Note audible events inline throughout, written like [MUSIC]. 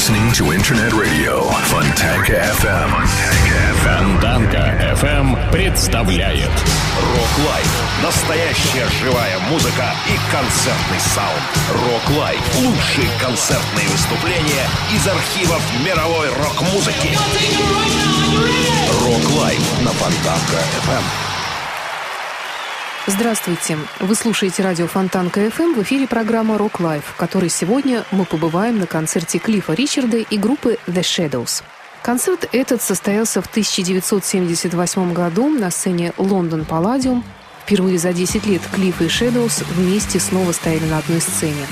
listening. To Internet Radio Fontanka FM. Фонтанка FM представляет Рок Лайф. Настоящая живая музыка и концертный саунд. Рок Лайф. Лучшие концертные выступления из архивов мировой рок-музыки. Рок Лайф на Фонтанка FM. Здравствуйте! Вы слушаете радио Фонтанка FM в эфире программа Rock Life, в которой сегодня мы побываем на концерте Клиффа Ричарда и группы The Shadows. Концерт этот состоялся в 1978 году на сцене Лондон Палладиум. Впервые за 10 лет Клифф и Shadows вместе снова стояли на одной сцене.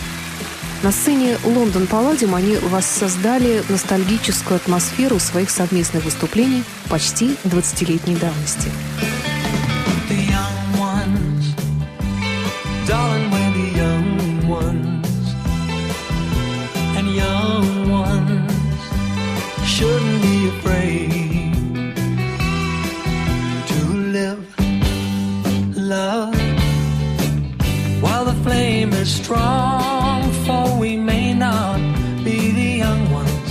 На сцене Лондон Палладиум они воссоздали ностальгическую атмосферу своих совместных выступлений почти 20-летней давности. Afraid to live, love, while the flame is strong. For we may not be the young ones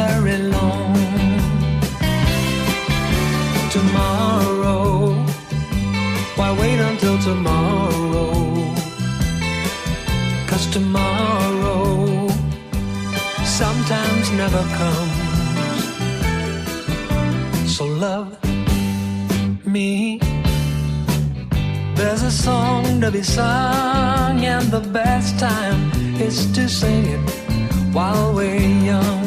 very long. Tomorrow. Why wait until tomorrow? Cause tomorrow sometimes never comes. So love me. There's a song to be sung, and the best time is to sing it while we're young.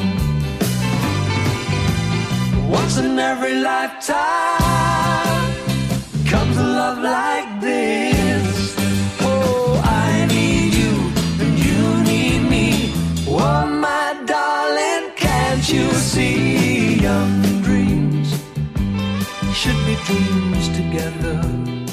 Once in every lifetime comes a love like this. Oh, I need you and you need me. Oh, my darling, can't you see? Young should be dreams together.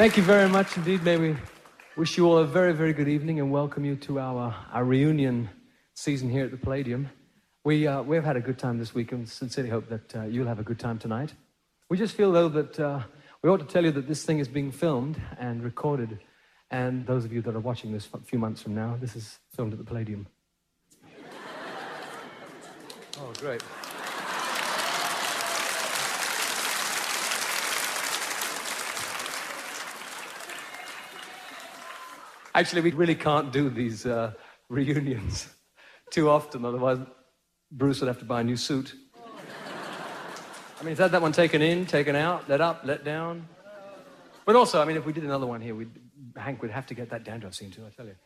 Thank you very much indeed. May we wish you all a very, very good evening and welcome you to our, our reunion season here at the Palladium. We, uh, we've had a good time this week and sincerely hope that uh, you'll have a good time tonight. We just feel, though, that uh, we ought to tell you that this thing is being filmed and recorded. And those of you that are watching this a few months from now, this is filmed at the Palladium. oh, great. Actually, we really can't do these uh, reunions [LAUGHS] too often, otherwise, Bruce would have to buy a new suit. I mean, he's had that one taken in, taken out, let up, let down. But also, I mean, if we did another one here, we'd, Hank would have to get that dandruff scene too, I tell you.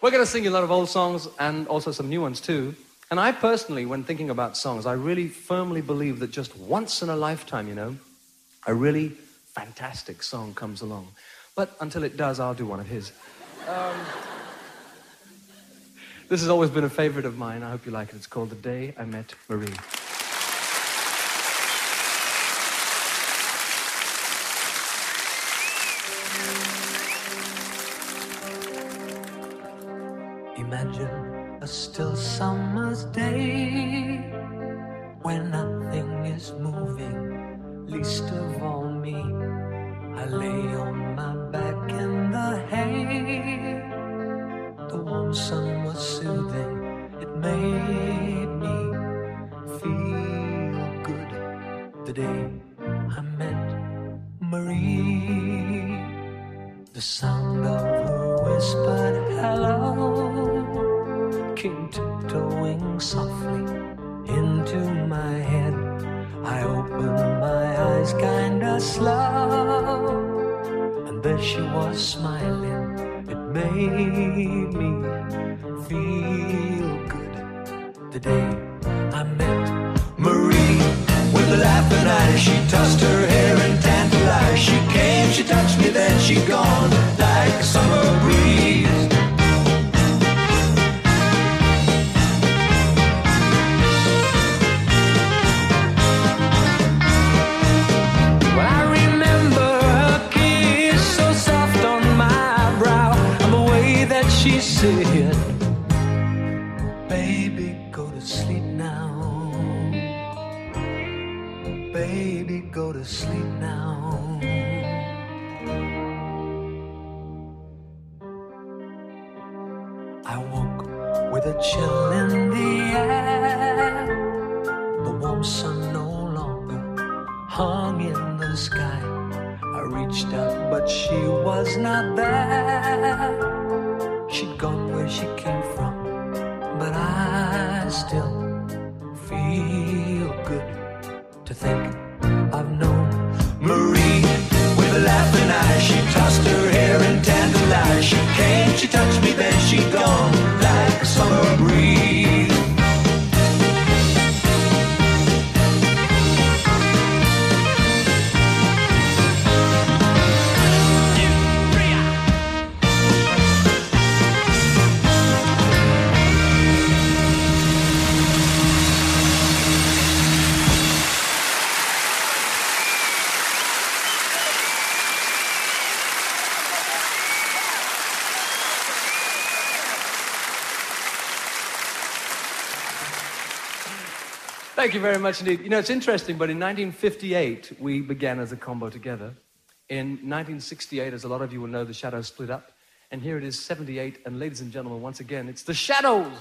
We're going to sing a lot of old songs and also some new ones too. And I personally, when thinking about songs, I really firmly believe that just once in a lifetime, you know, a really fantastic song comes along. But until it does, I'll do one of his. Um, this has always been a favorite of mine. I hope you like it. It's called The Day I Met Marie. Into my head. I opened my eyes kinda slow, and there she was smiling. It made me feel good. The day I met Marie, with a laughing eyes, she tossed her hair and tantalized. She came, she touched me, then she gone she Thank you very much indeed. You know, it's interesting, but in 1958, we began as a combo together. In 1968, as a lot of you will know, the Shadows split up. And here it is, 78. And ladies and gentlemen, once again, it's the Shadows.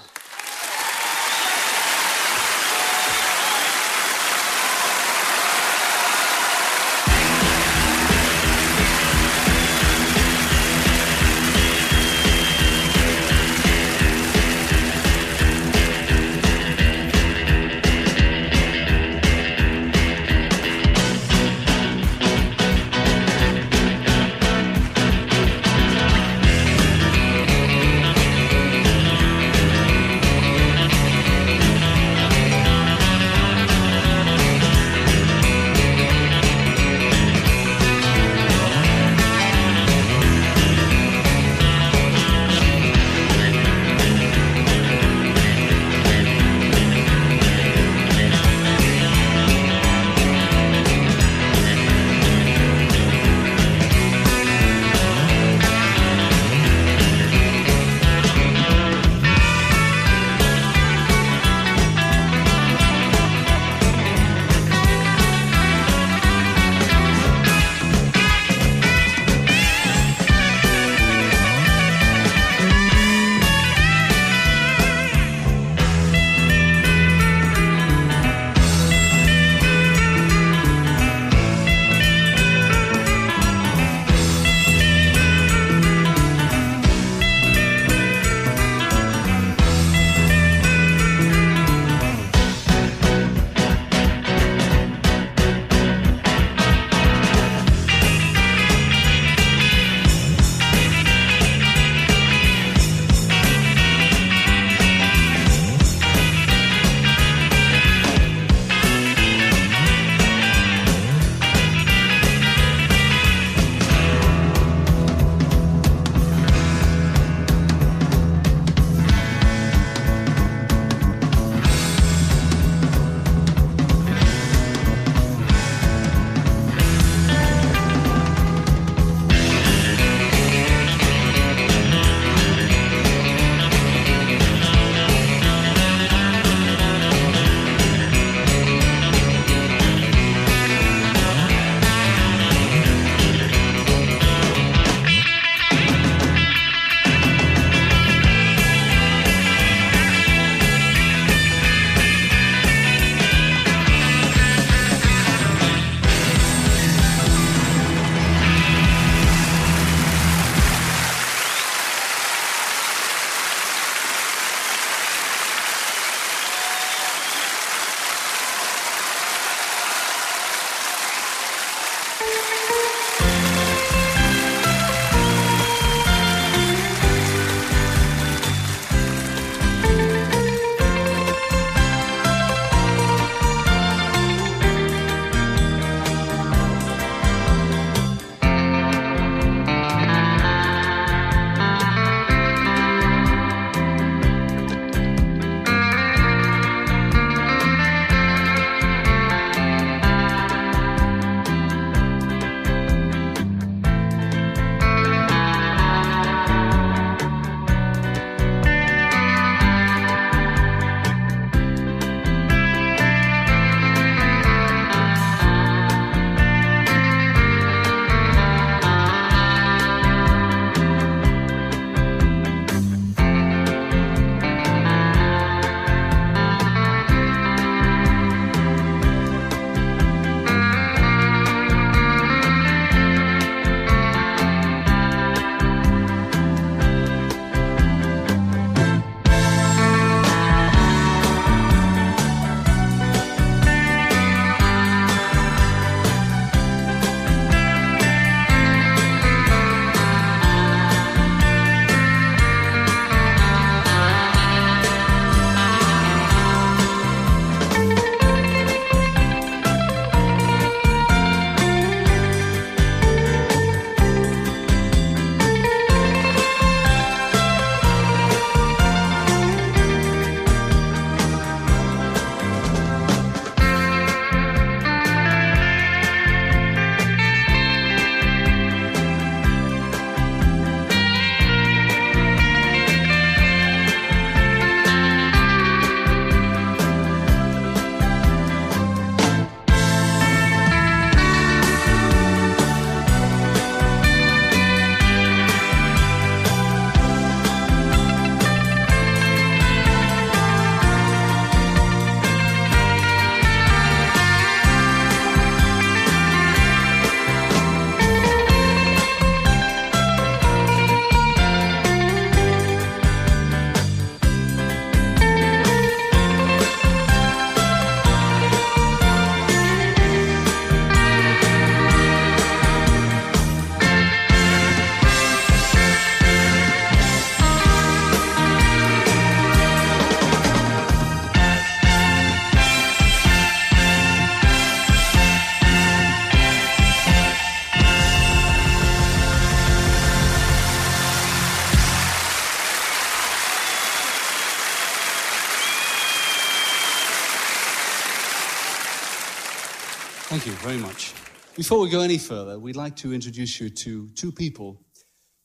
Before we go any further, we'd like to introduce you to two people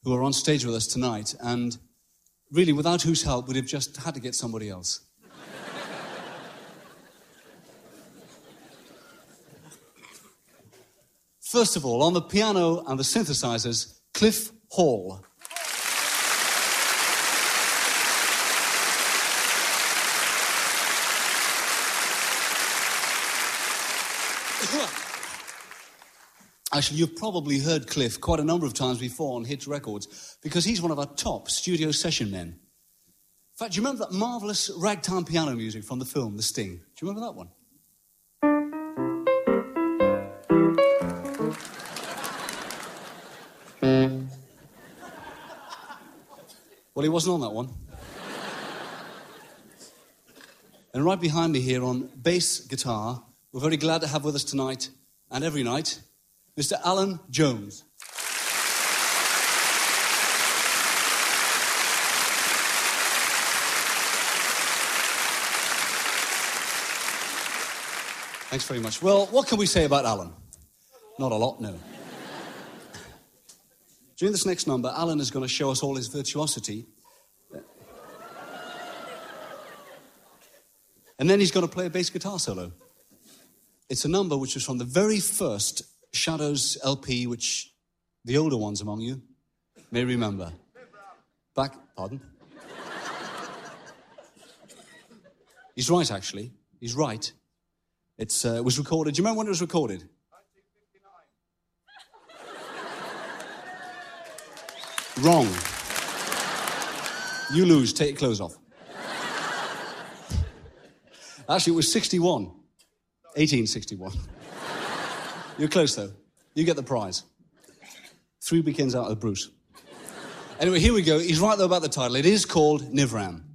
who are on stage with us tonight, and really, without whose help, we'd have just had to get somebody else. First of all, on the piano and the synthesizers, Cliff Hall. Actually, you've probably heard Cliff quite a number of times before on Hits Records because he's one of our top studio session men. In fact, do you remember that marvelous ragtime piano music from the film The Sting? Do you remember that one? Well, he wasn't on that one. and right behind me here on bass guitar, we're very glad to have with us tonight and every night Mr. Alan Jones. Thanks very much. Well, what can we say about Alan? Not a lot, no. [LAUGHS] During this next number, Alan is going to show us all his virtuosity. And then he's going to play a bass guitar solo. It's a number which was from the very first Shadows LP, which the older ones among you may remember. Back, pardon? He's right, actually. He's right. It's, uh, it was recorded. Do you remember when it was recorded? Wrong. You lose. Take your clothes off. Actually, it was 61. 1861. You're close, though. You get the prize. Three weekends out of Bruce. Anyway, here we go. He's right, though, about the title. It is called Nivram.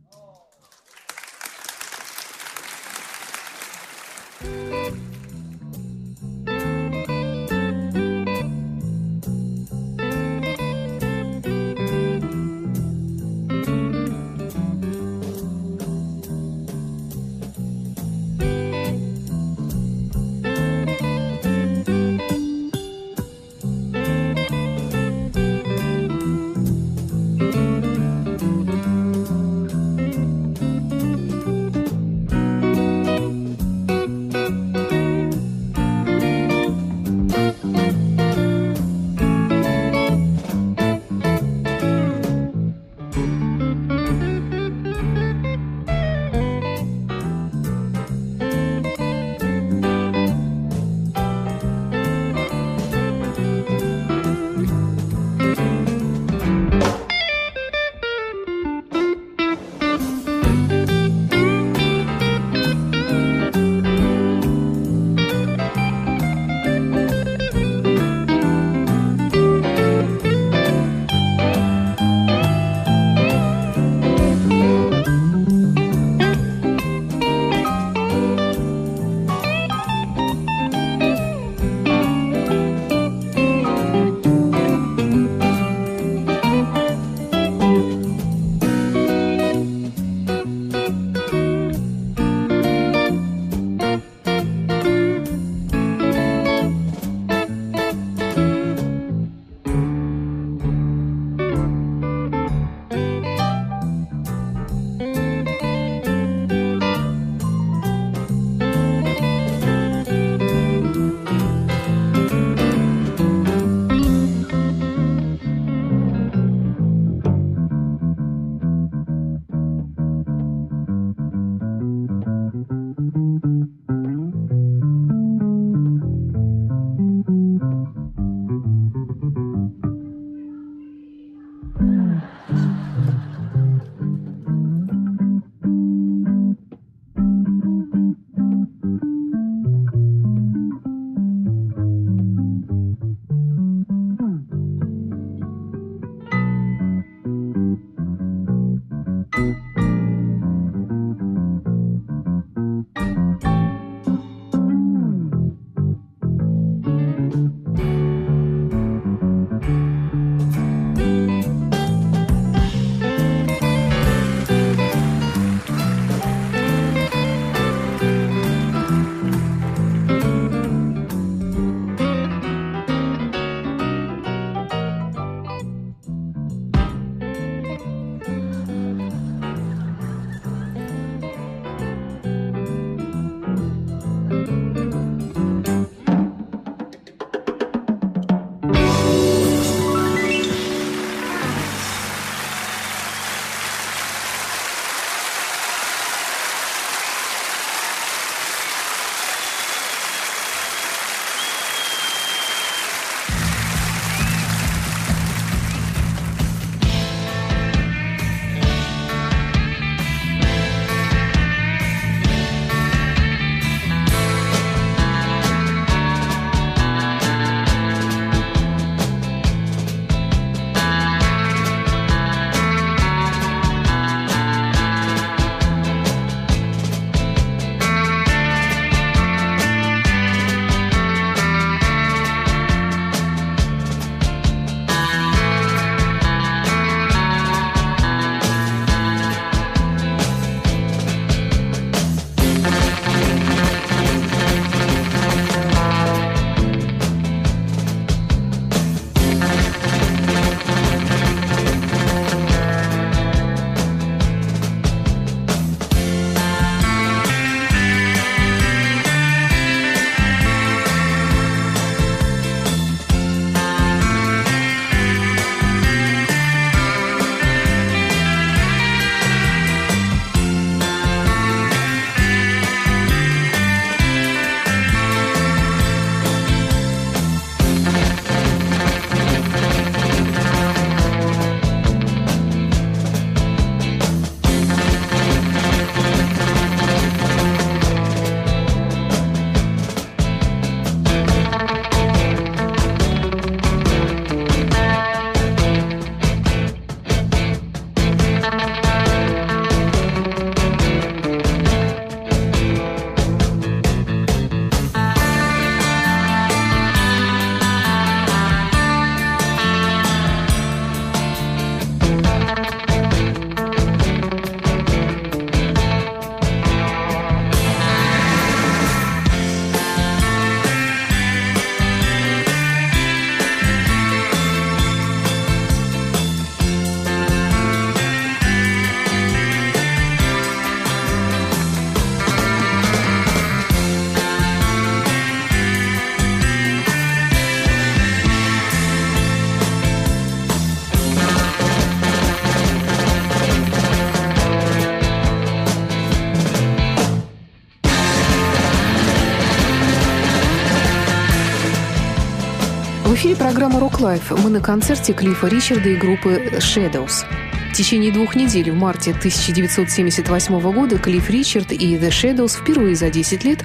Программа «Рок Лайф». Мы на концерте Клиффа Ричарда и группы Shadows. В течение двух недель в марте 1978 года Клифф Ричард и The Shadows впервые за 10 лет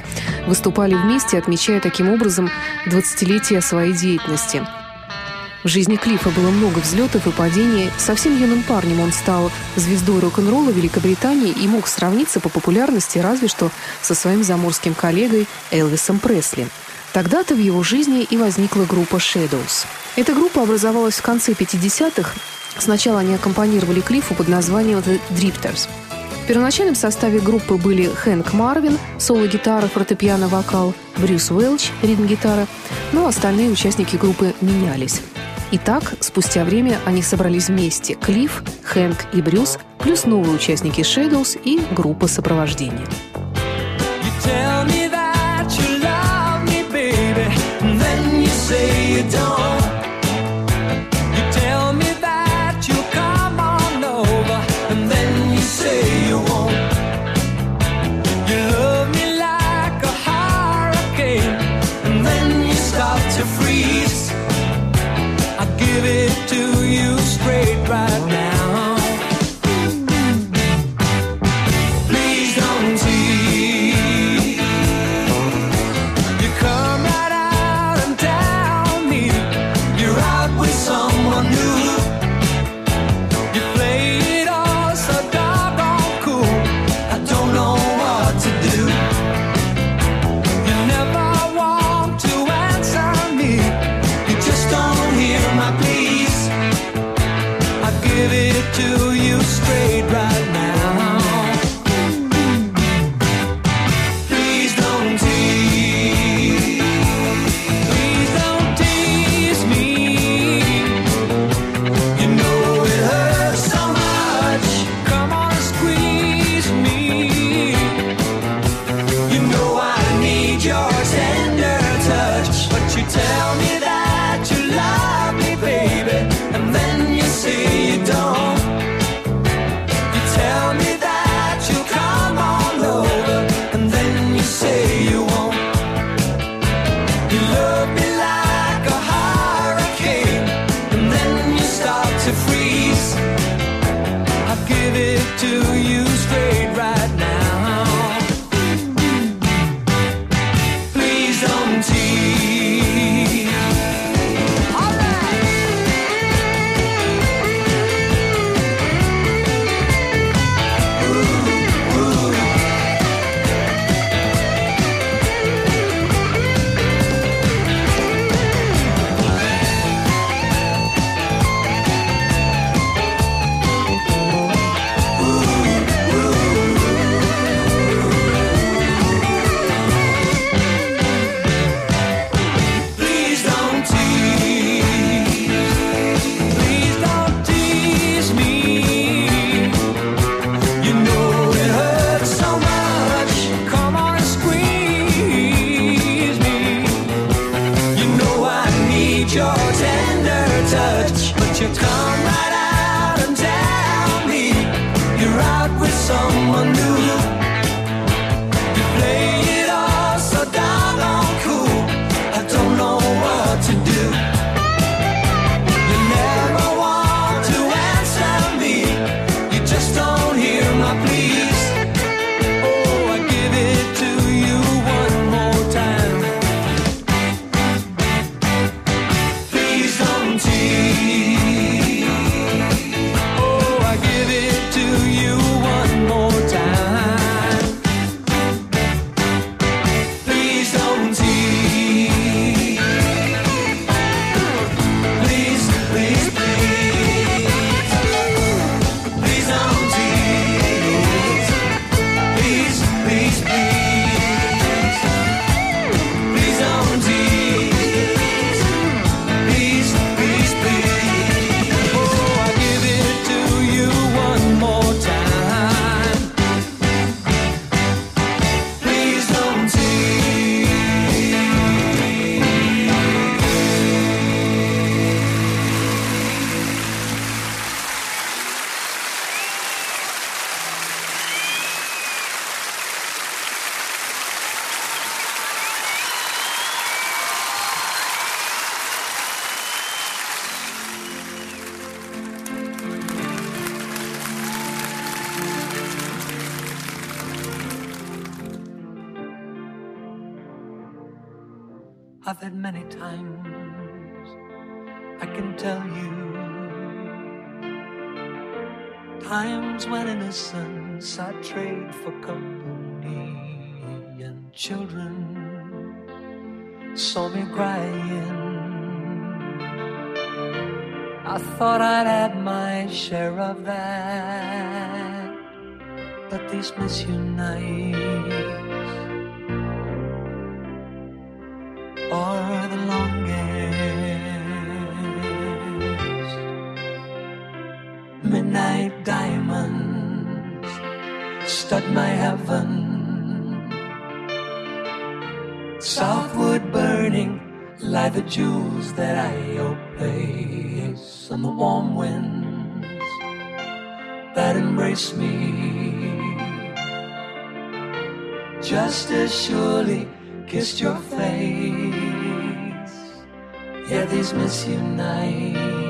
выступали вместе, отмечая таким образом 20-летие своей деятельности. В жизни Клиффа было много взлетов и падений. Совсем юным парнем он стал звездой рок-н-ролла Великобритании и мог сравниться по популярности разве что со своим заморским коллегой Элвисом Пресли. Тогда-то в его жизни и возникла группа Shadows. Эта группа образовалась в конце 50-х Сначала они аккомпанировали Клиффу под названием The Drifters. В первоначальном составе группы были Хэнк Марвин, соло-гитара, фортепиано, вокал, Брюс Уэлч, ритм-гитара, но остальные участники группы менялись. Итак, спустя время они собрались вместе – Клифф, Хэнк и Брюс, плюс новые участники Shadows и группа сопровождения. You don't. west at my heaven. Southward burning lie the jewels that I place, and the warm winds that embrace me. Just as surely kissed your face, yeah, these miss you nights.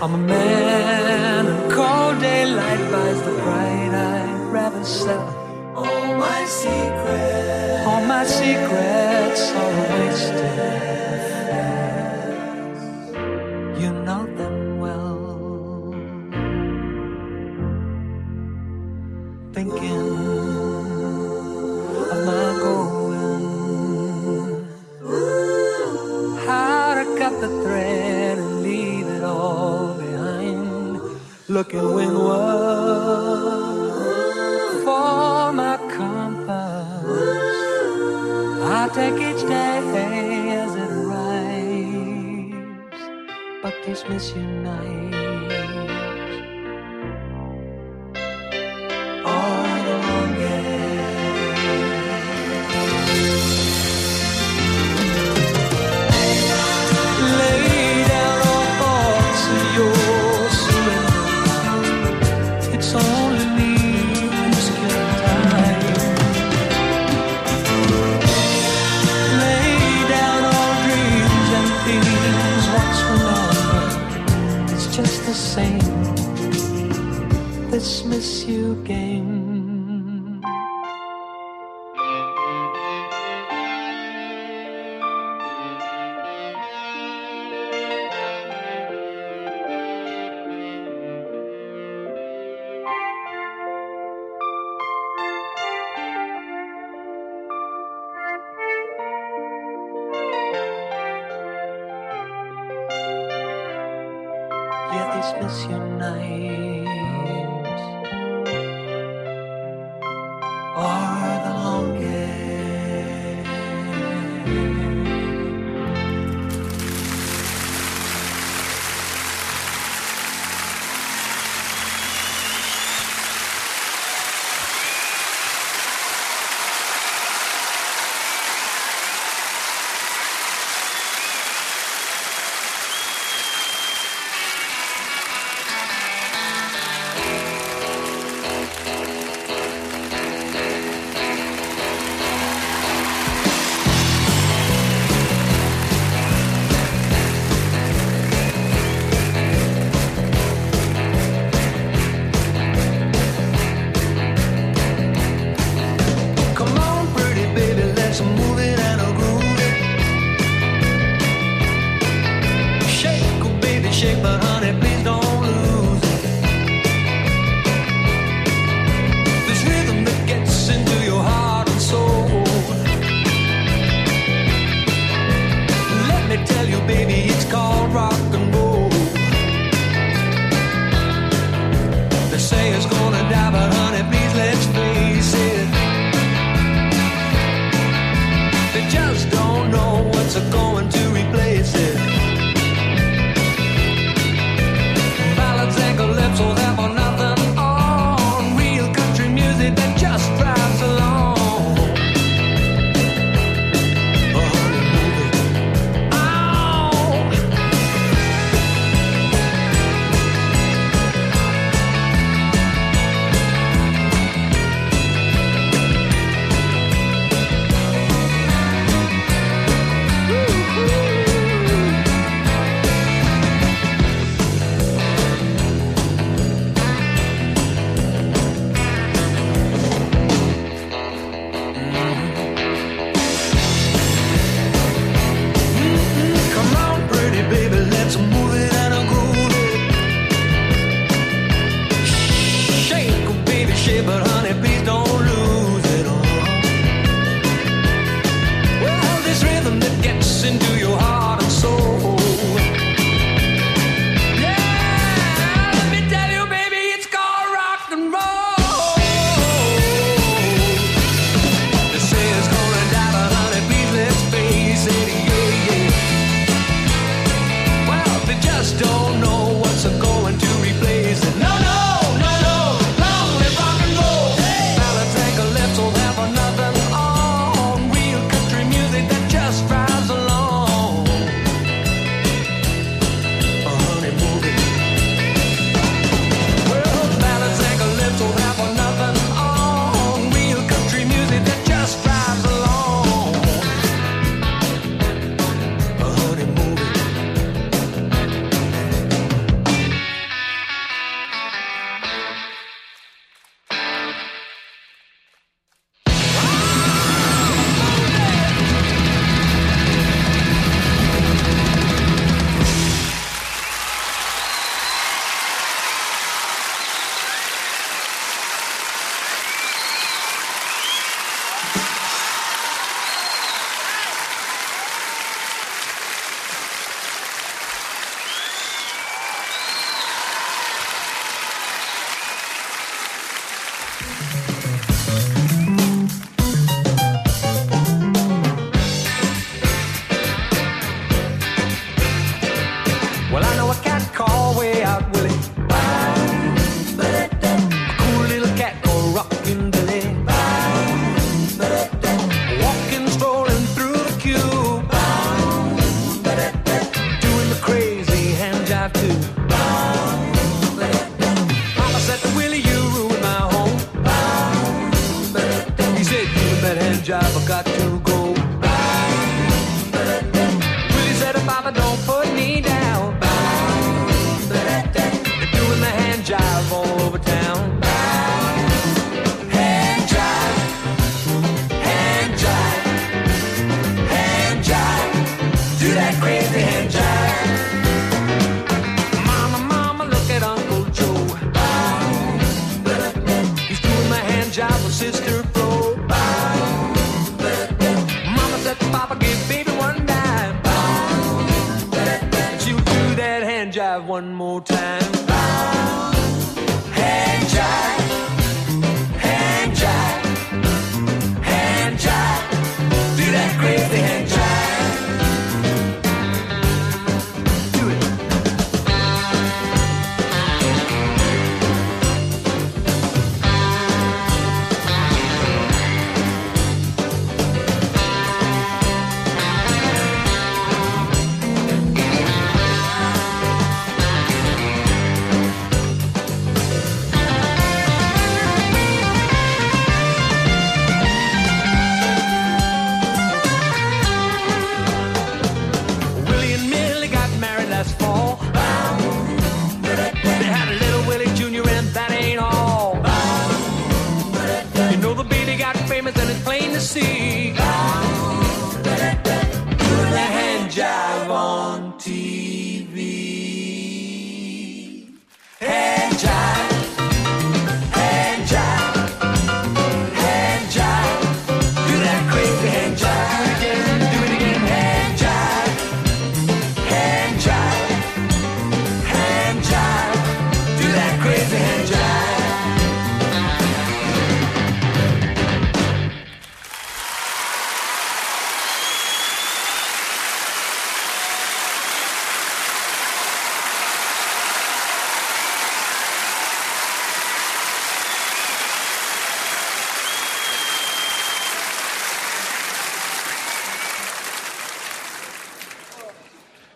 I'm a man and cold daylight buys the bright-eyed raven's seven. All my secrets, all my secrets are wasted.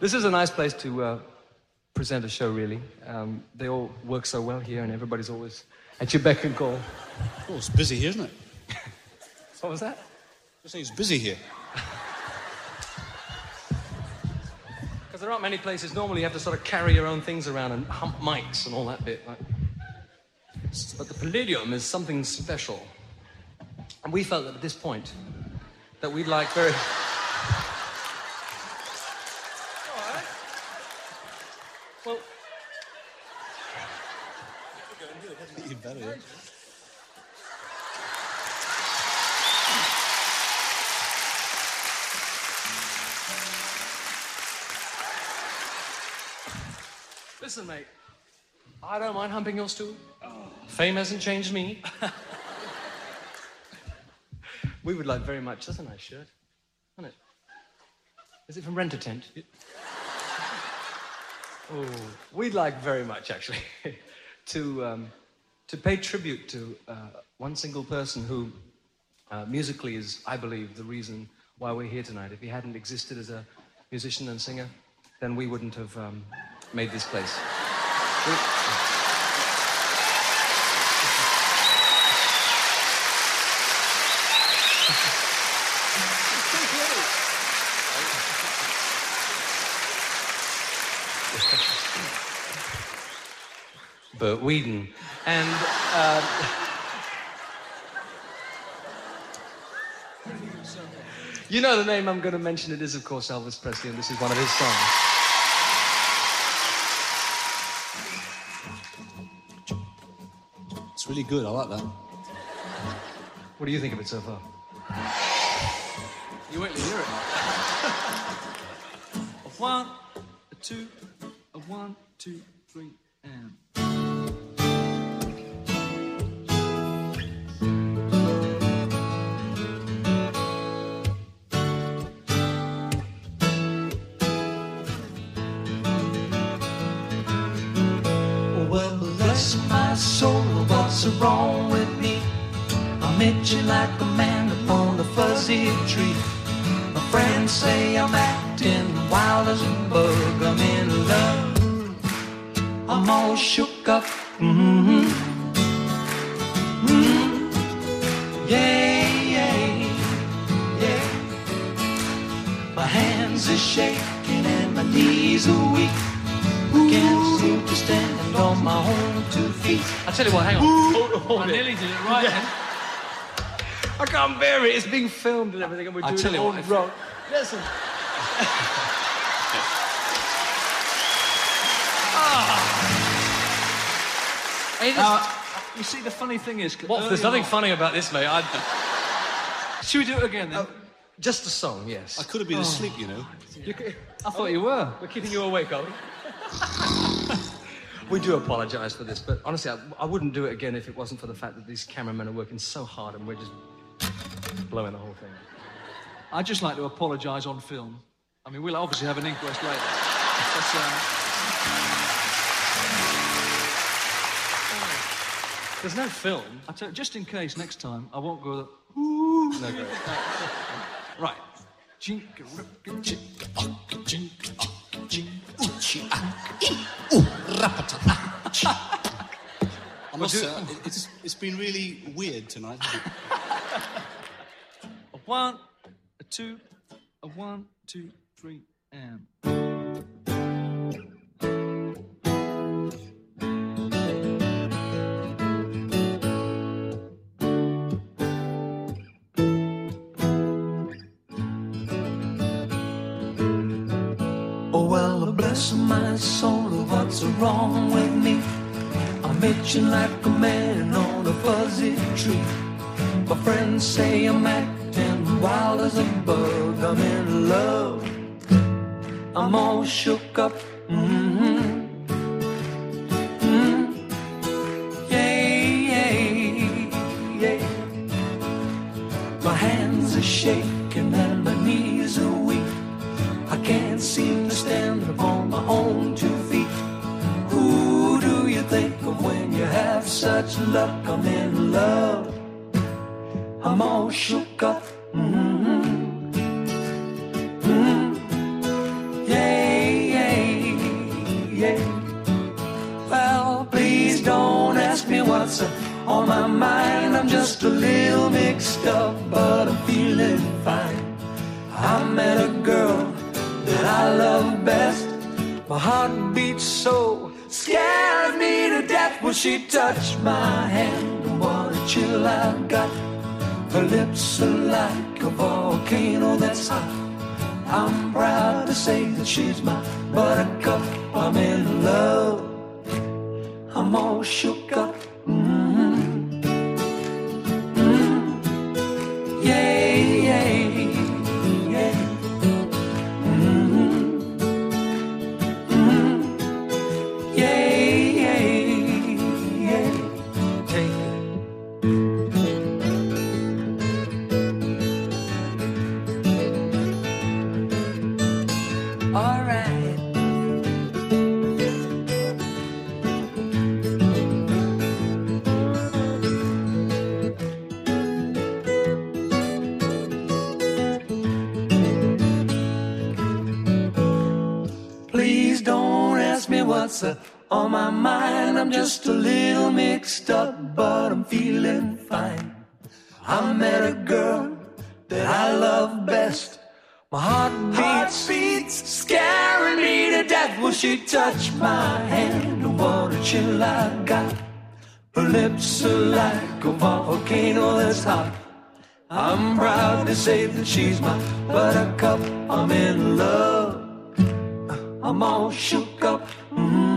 This is a nice place to uh, present a show, really. Um, they all work so well here, and everybody's always at your beck and call. Oh, it's busy here, isn't it? [LAUGHS] What was that? I say it's busy here. [LAUGHS] Because there aren't many places. Normally, you have to sort of carry your own things around and hump mics and all that bit. Like. But the Palladium is something special. And we felt that at this point, that we'd like very. You better. yeah. listen, mate. I don't mind humping your stool. Fame hasn't changed me. [LAUGHS] we would like very much. That's a nice shirt, isn't it? Is it from Rent a Tent? [LAUGHS] Oh, we'd like very much, actually, [LAUGHS] to um, to pay tribute to uh, one single person who, uh, musically, is, I believe, the reason why we're here tonight. If he hadn't existed as a musician and singer, then we wouldn't have um, made this place. Bert Weedon. And um, you know the name I'm going to mention. It is, of course, Elvis Presley, and this is one of his songs. It's really good. I like that. What do you think of it so far? You wait till you hear it. [LAUGHS] a one, a two, a one, two, three, met you like a man upon a fuzzy tree. My friends say I'm acting wild as a bug. I'm in love. I'm all shook up. Mm-hmm. Mm-hmm. Yeah, yeah, yeah. My hands are shaking and my knees are weak. I can't seem to stand on my own two feet. I tell you what, hang on. Ooh. Oh, oh, oh. I nearly did it right. Yeah. I can't bear it. It's being filmed and everything, and we're I doing tell it all what, wrong. Listen. Hey, this- Uh, you see, the funny thing is... What? There's nothing on- funny about this, mate. I, Should we do it again then? just a song, yes. I could have been asleep, you know. You c- I thought you were. We're keeping you awake, are we? [LAUGHS] we do apologise for this, but honestly, I, I wouldn't do it again if it wasn't for the fact that these cameramen are working so hard and we're just blowing the whole thing. I'd just like to apologise on film. I mean, we'll obviously have an inquest later. But, um, There's no film. I tell you, just in case next time, I won't go. No, great. Right. Jinka, ripka, jinka, akka, jinka, akka, jinka, uchi, akka, ee, ooh, rapata, ah. I must say, it- it's, it's been really weird tonight. A one, a two, a one, two, three, and. Oh well, bless my soul, what's wrong with me? I'm itching like a man on a fuzzy tree. My friends say I'm acting wild as a bug. I'm in love. I'm all shook up. She touched my hand. And what a chill I got. Her lips are like a volcano that's hot. I'm proud to say that she's my buttercup. I'm in love. What's uh, on my mind. I'm just a little mixed up, but I'm feeling fine. I met a girl that I love best. My heart beats, beats scaring me to death when she touched my hand. And what a chill I got. Her lips are like a volcano that's hot. I'm proud to say that she's my buttercup. I'm in love. I'm all shook up. Mm-hmm.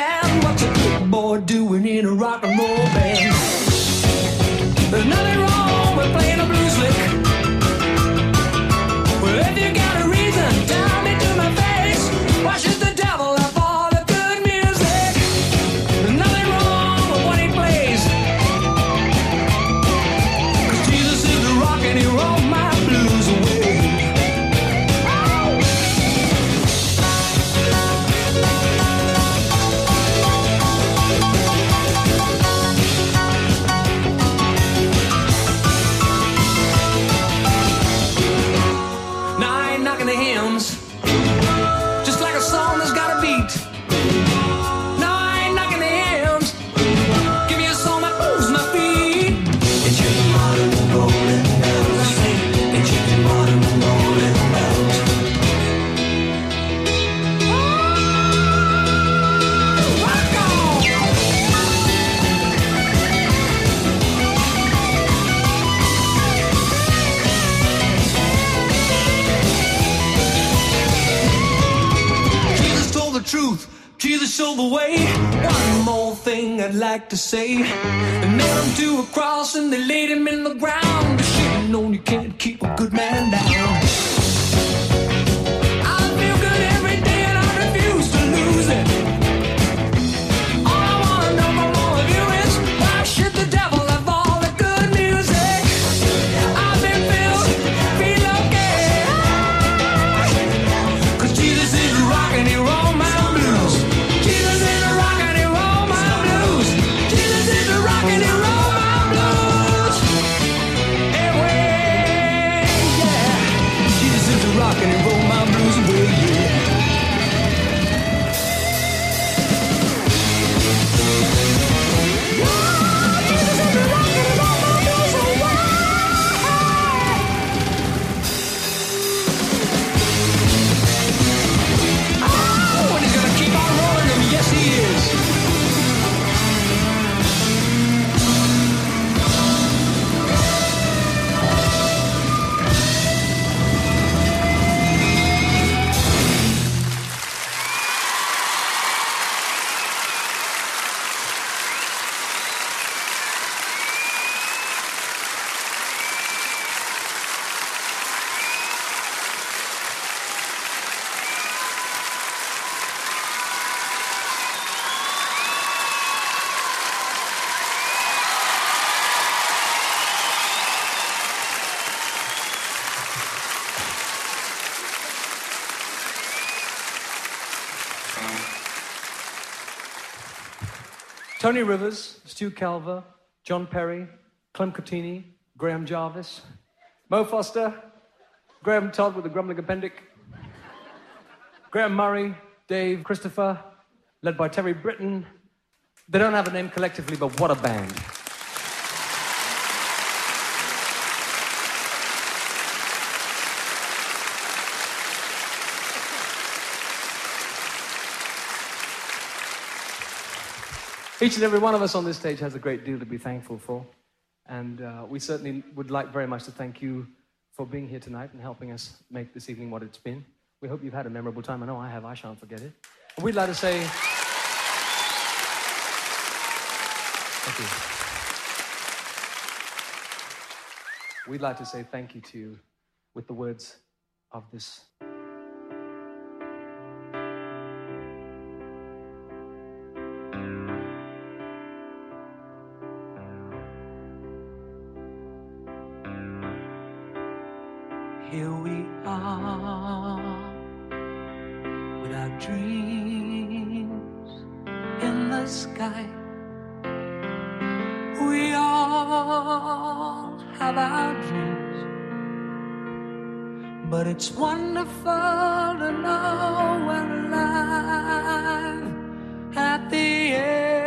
understand what you big boy doing in a rock and roll band. like to say. And nailed him to a cross and they laid him in the ground. You should you can't keep a good man down. Tony Rivers, Stu Calver, John Perry, Clem Cattini, Graham Jarvis, Mo Foster, Graham Todd with the grumbling appendix, Graham Murray, Dave Christopher, led by Terry Britten. They don't have a name collectively, but what a band. Each and every one of us on this stage has a great deal to be thankful for. And uh, we certainly would like very much to thank you for being here tonight and helping us make this evening what it's been. We hope you've had a memorable time. I know I have. I shan't forget it. And we'd like to say thank you. We'd like to say thank you to you with the words of this. But it's wonderful to know we're alive at the end.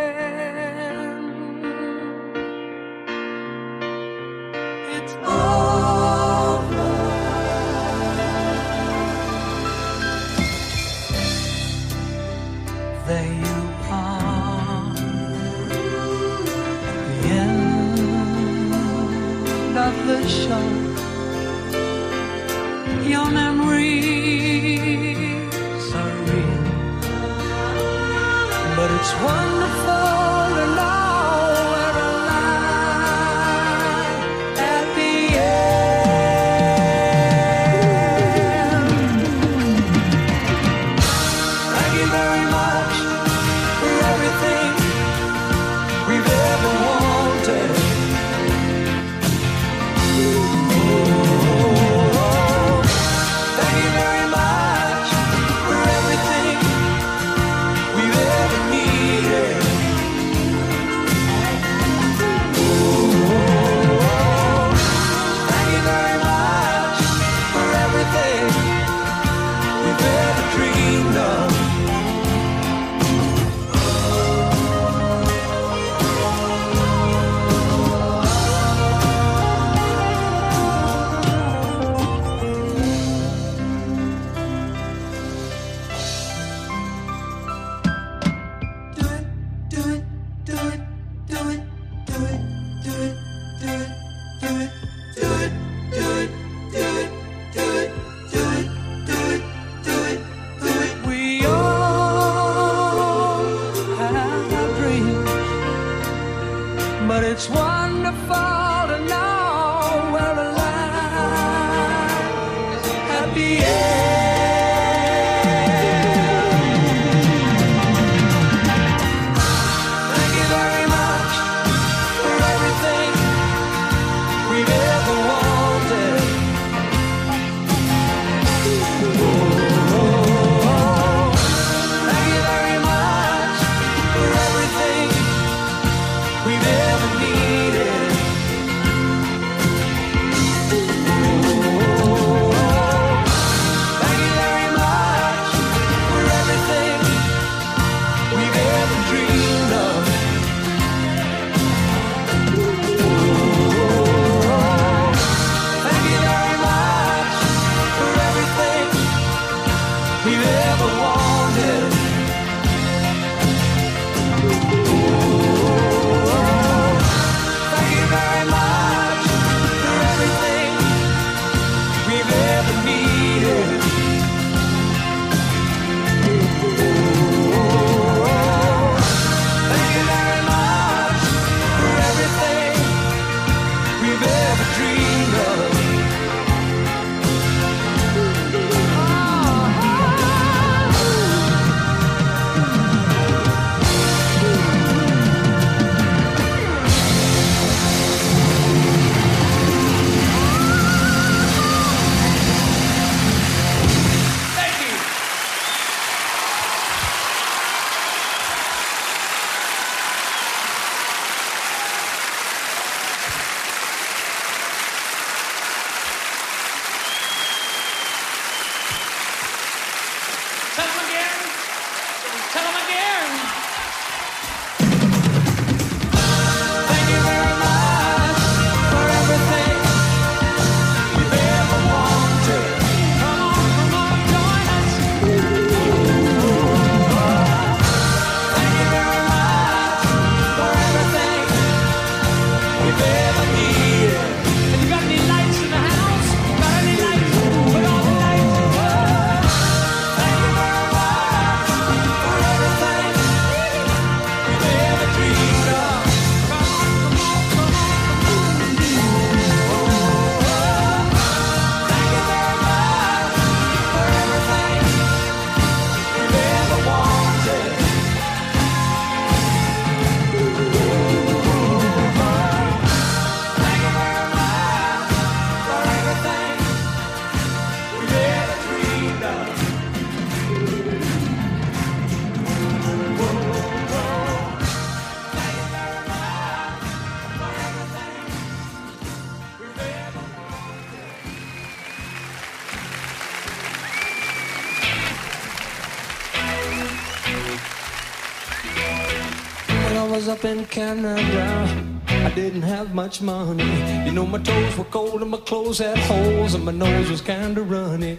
Much money. You know, my toes were cold and my clothes had holes and my nose was kinda runny.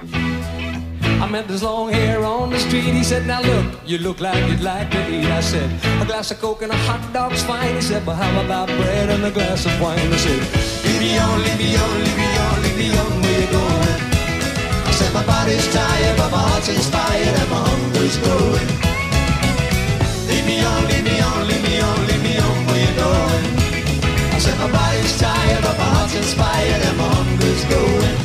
I met this long hair on the street. He said, Now look, you look like you'd like to eat. I said, A glass of Coke and a hot dog's fine. He said, But how about bread and a glass of wine? I said, Leave me on, leave me on, leave me on, leave me on, where you going? I said, My body's tired, but my heart's inspired, and my hunger's growing. Leave me on, leave me on, leave My tired, but my heart's inspired, and my hunger's growing.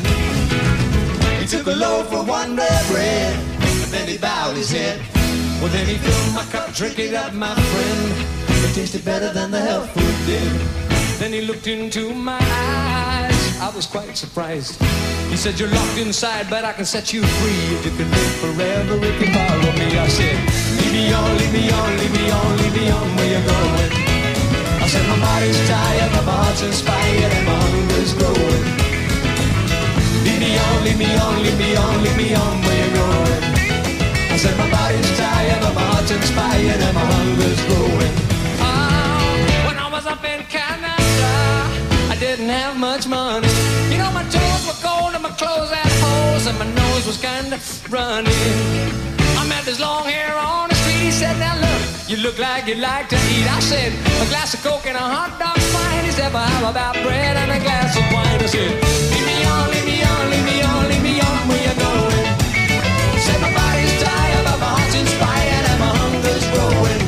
He took a load for one red bread, and then he bowed his head. Well, then he filled my cup, drink it up, my friend. It tasted better than the health food did. Then he looked into my eyes. I was quite surprised. He said, You're locked inside, but I can set you free if you can live forever if you follow me. I said, Leave me on, leave me on, leave me on, leave me on, where you're going? I said, My body's tired, my heart's inspired, and my hunger's growing. Leave me on, leave me on, leave me on, leave me on, where you going? I said, My body's tired, my heart's inspired, and my hunger's growing. Oh, when I was up in Canada, I didn't have much money. You know, my toes were cold and my clothes had holes and my nose was kinda runny. I met this long hair on you look like you like to eat. I said, A glass of Coke and a hot dog's fine. He said, But how about bread and a glass of wine? I said, Leave me on, leave me on, leave me on, leave me on, where you going? Said my body's tired, but my heart's inspired and my hunger's growing.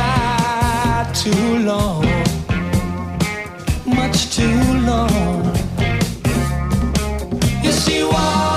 Lived too long, much too long. Yes, he was.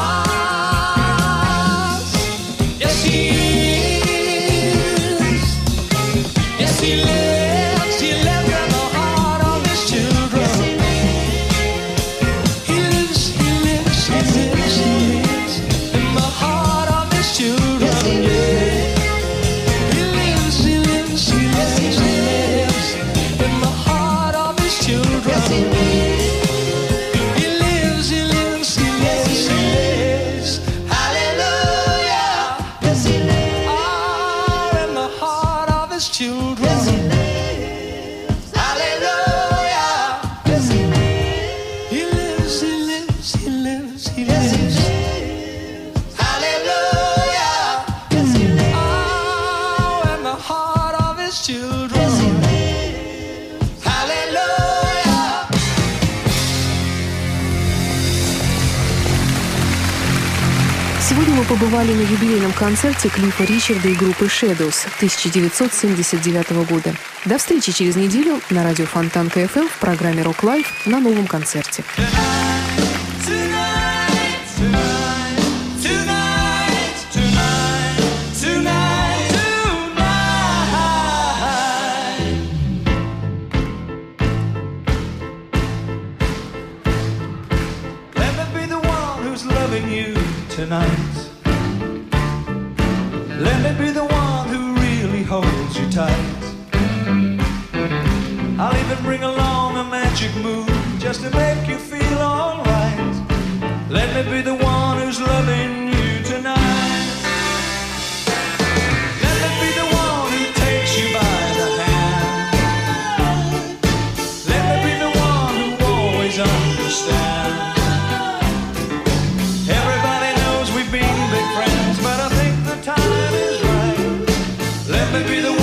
на юбилейном концерте клипа Ричарда и группы Shadows 1979 года. До встречи через неделю на радио Фонтанка FM эм» в программе Rock Life на новом концерте. Yeah. Let me be the one.